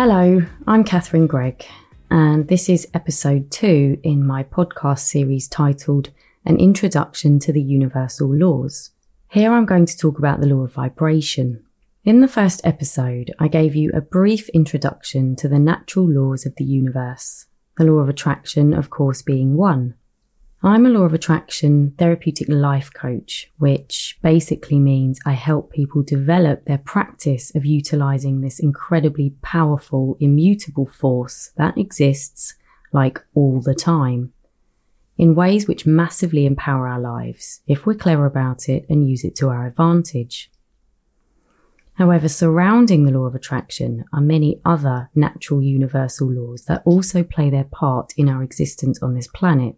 Hello, I'm Catherine Gregg, and this is episode two in my podcast series titled An Introduction to the Universal Laws. Here I'm going to talk about the law of vibration. In the first episode, I gave you a brief introduction to the natural laws of the universe, the law of attraction, of course, being one. I'm a law of attraction therapeutic life coach, which basically means I help people develop their practice of utilizing this incredibly powerful, immutable force that exists like all the time in ways which massively empower our lives if we're clever about it and use it to our advantage. However, surrounding the law of attraction are many other natural universal laws that also play their part in our existence on this planet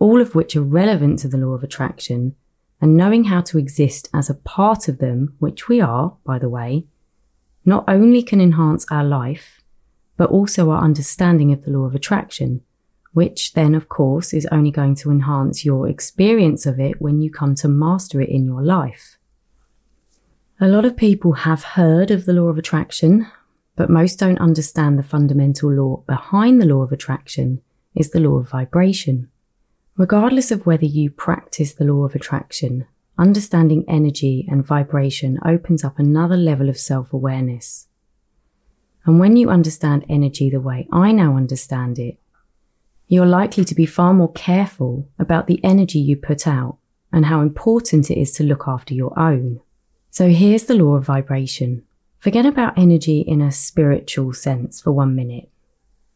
all of which are relevant to the law of attraction, and knowing how to exist as a part of them, which we are, by the way, not only can enhance our life, but also our understanding of the law of attraction, which then, of course, is only going to enhance your experience of it when you come to master it in your life. A lot of people have heard of the law of attraction, but most don't understand the fundamental law behind the law of attraction is the law of vibration. Regardless of whether you practice the law of attraction, understanding energy and vibration opens up another level of self awareness. And when you understand energy the way I now understand it, you're likely to be far more careful about the energy you put out and how important it is to look after your own. So here's the law of vibration. Forget about energy in a spiritual sense for one minute.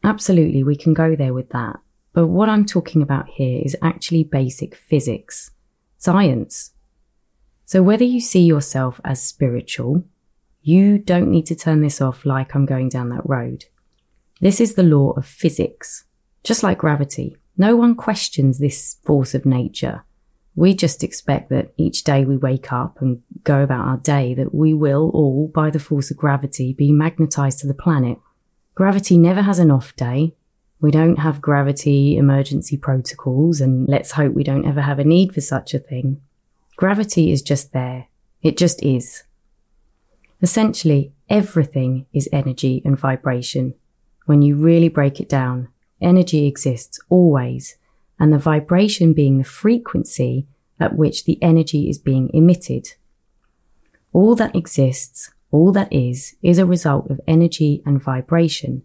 Absolutely, we can go there with that. But what I'm talking about here is actually basic physics, science. So whether you see yourself as spiritual, you don't need to turn this off like I'm going down that road. This is the law of physics. Just like gravity, no one questions this force of nature. We just expect that each day we wake up and go about our day that we will all, by the force of gravity, be magnetized to the planet. Gravity never has an off day. We don't have gravity emergency protocols, and let's hope we don't ever have a need for such a thing. Gravity is just there. It just is. Essentially, everything is energy and vibration. When you really break it down, energy exists always, and the vibration being the frequency at which the energy is being emitted. All that exists, all that is, is a result of energy and vibration.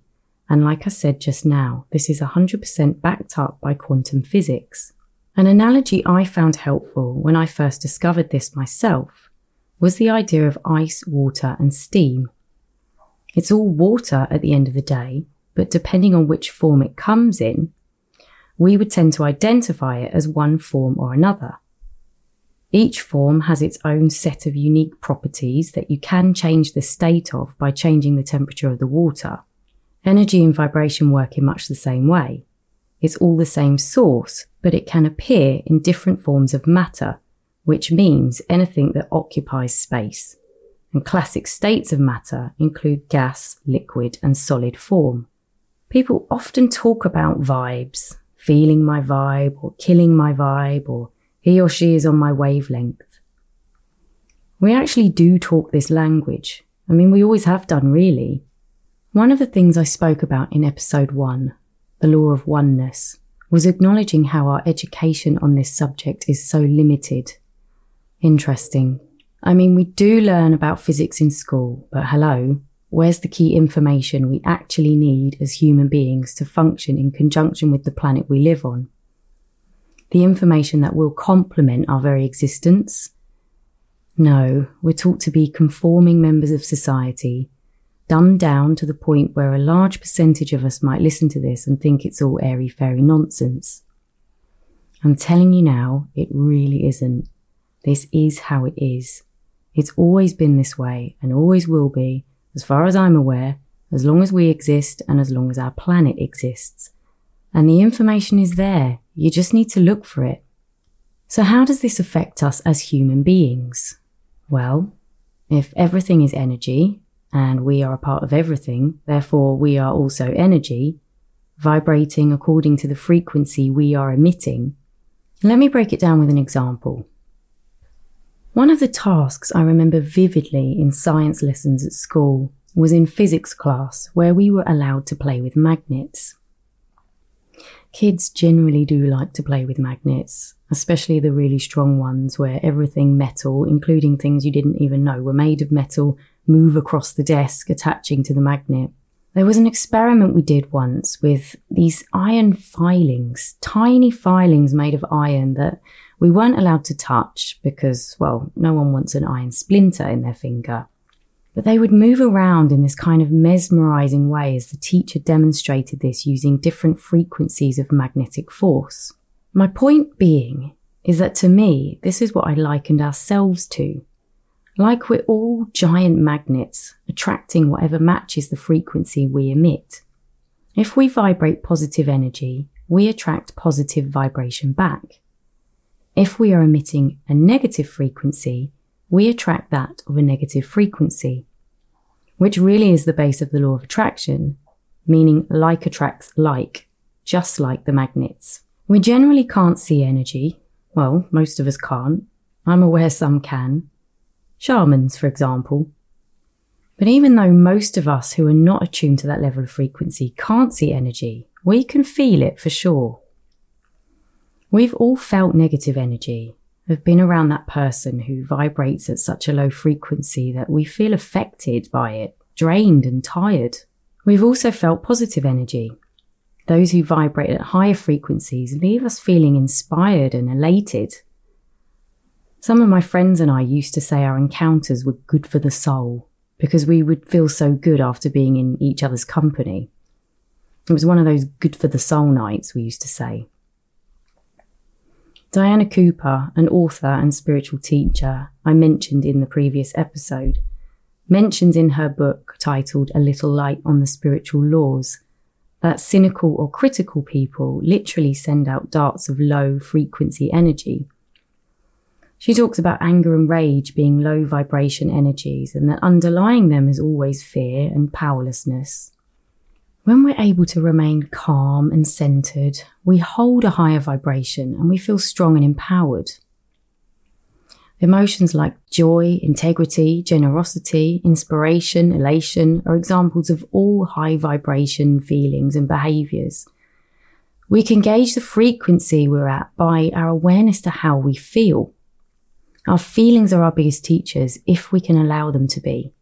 And like I said just now, this is 100% backed up by quantum physics. An analogy I found helpful when I first discovered this myself was the idea of ice, water, and steam. It's all water at the end of the day, but depending on which form it comes in, we would tend to identify it as one form or another. Each form has its own set of unique properties that you can change the state of by changing the temperature of the water. Energy and vibration work in much the same way. It's all the same source, but it can appear in different forms of matter, which means anything that occupies space. And classic states of matter include gas, liquid, and solid form. People often talk about vibes, feeling my vibe, or killing my vibe, or he or she is on my wavelength. We actually do talk this language. I mean, we always have done, really. One of the things I spoke about in episode one, the law of oneness, was acknowledging how our education on this subject is so limited. Interesting. I mean, we do learn about physics in school, but hello, where's the key information we actually need as human beings to function in conjunction with the planet we live on? The information that will complement our very existence? No, we're taught to be conforming members of society dumbed down to the point where a large percentage of us might listen to this and think it's all airy fairy nonsense. I'm telling you now, it really isn't. This is how it is. It's always been this way and always will be, as far as I'm aware, as long as we exist and as long as our planet exists. And the information is there. You just need to look for it. So how does this affect us as human beings? Well, if everything is energy, and we are a part of everything, therefore we are also energy, vibrating according to the frequency we are emitting. Let me break it down with an example. One of the tasks I remember vividly in science lessons at school was in physics class where we were allowed to play with magnets. Kids generally do like to play with magnets, especially the really strong ones where everything metal, including things you didn't even know were made of metal, move across the desk attaching to the magnet. There was an experiment we did once with these iron filings, tiny filings made of iron that we weren't allowed to touch because, well, no one wants an iron splinter in their finger. But they would move around in this kind of mesmerizing way as the teacher demonstrated this using different frequencies of magnetic force. My point being is that to me, this is what I likened ourselves to. Like we're all giant magnets attracting whatever matches the frequency we emit. If we vibrate positive energy, we attract positive vibration back. If we are emitting a negative frequency, we attract that of a negative frequency, which really is the base of the law of attraction, meaning like attracts like, just like the magnets. We generally can't see energy. Well, most of us can't. I'm aware some can. Shamans, for example. But even though most of us who are not attuned to that level of frequency can't see energy, we can feel it for sure. We've all felt negative energy, have been around that person who vibrates at such a low frequency that we feel affected by it, drained and tired. We've also felt positive energy. Those who vibrate at higher frequencies leave us feeling inspired and elated. Some of my friends and I used to say our encounters were good for the soul because we would feel so good after being in each other's company. It was one of those good for the soul nights we used to say. Diana Cooper, an author and spiritual teacher I mentioned in the previous episode, mentions in her book titled A Little Light on the Spiritual Laws that cynical or critical people literally send out darts of low frequency energy. She talks about anger and rage being low vibration energies and that underlying them is always fear and powerlessness. When we're able to remain calm and centered, we hold a higher vibration and we feel strong and empowered. Emotions like joy, integrity, generosity, inspiration, elation are examples of all high vibration feelings and behaviors. We can gauge the frequency we're at by our awareness to how we feel. Our feelings are our biggest teachers if we can allow them to be.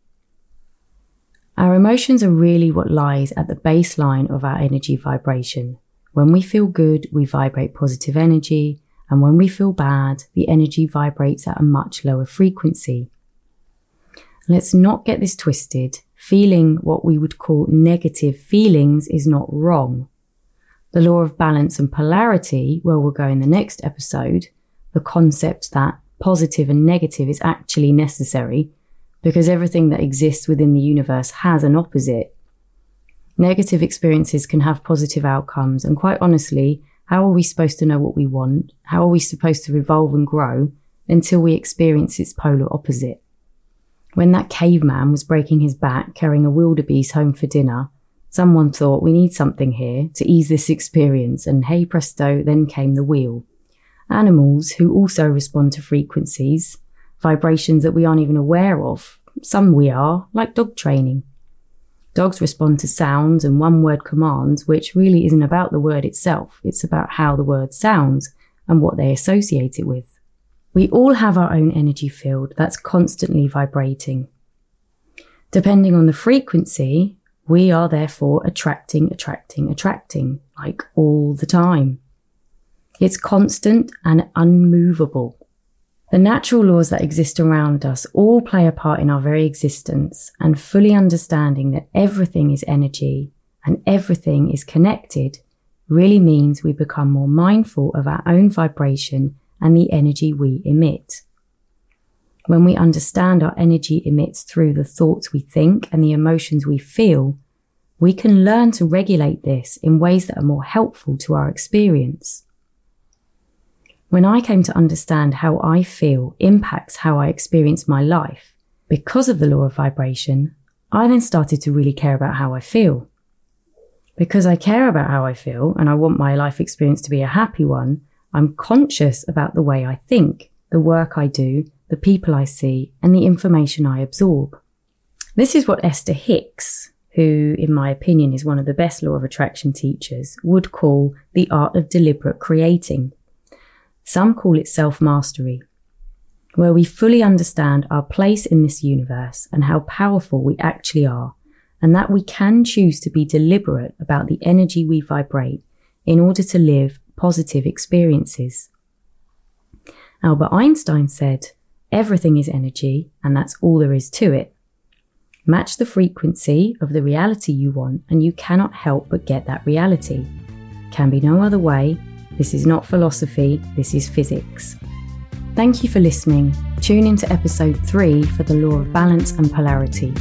Our emotions are really what lies at the baseline of our energy vibration. When we feel good, we vibrate positive energy, and when we feel bad, the energy vibrates at a much lower frequency. Let's not get this twisted. Feeling what we would call negative feelings is not wrong. The law of balance and polarity, where we'll go in the next episode, the concept that positive and negative is actually necessary because everything that exists within the universe has an opposite. Negative experiences can have positive outcomes, and quite honestly, how are we supposed to know what we want? How are we supposed to evolve and grow until we experience its polar opposite? When that caveman was breaking his back carrying a wildebeest home for dinner, someone thought we need something here to ease this experience, and hey presto, then came the wheel. Animals who also respond to frequencies vibrations that we aren't even aware of. Some we are, like dog training. Dogs respond to sounds and one word commands, which really isn't about the word itself. It's about how the word sounds and what they associate it with. We all have our own energy field that's constantly vibrating. Depending on the frequency, we are therefore attracting, attracting, attracting, like all the time. It's constant and unmovable. The natural laws that exist around us all play a part in our very existence, and fully understanding that everything is energy and everything is connected really means we become more mindful of our own vibration and the energy we emit. When we understand our energy emits through the thoughts we think and the emotions we feel, we can learn to regulate this in ways that are more helpful to our experience. When I came to understand how I feel impacts how I experience my life, because of the law of vibration, I then started to really care about how I feel. Because I care about how I feel and I want my life experience to be a happy one, I'm conscious about the way I think, the work I do, the people I see, and the information I absorb. This is what Esther Hicks, who, in my opinion, is one of the best law of attraction teachers, would call the art of deliberate creating. Some call it self mastery, where we fully understand our place in this universe and how powerful we actually are, and that we can choose to be deliberate about the energy we vibrate in order to live positive experiences. Albert Einstein said, Everything is energy, and that's all there is to it. Match the frequency of the reality you want, and you cannot help but get that reality. Can be no other way. This is not philosophy, this is physics. Thank you for listening. Tune into episode 3 for the law of balance and polarity.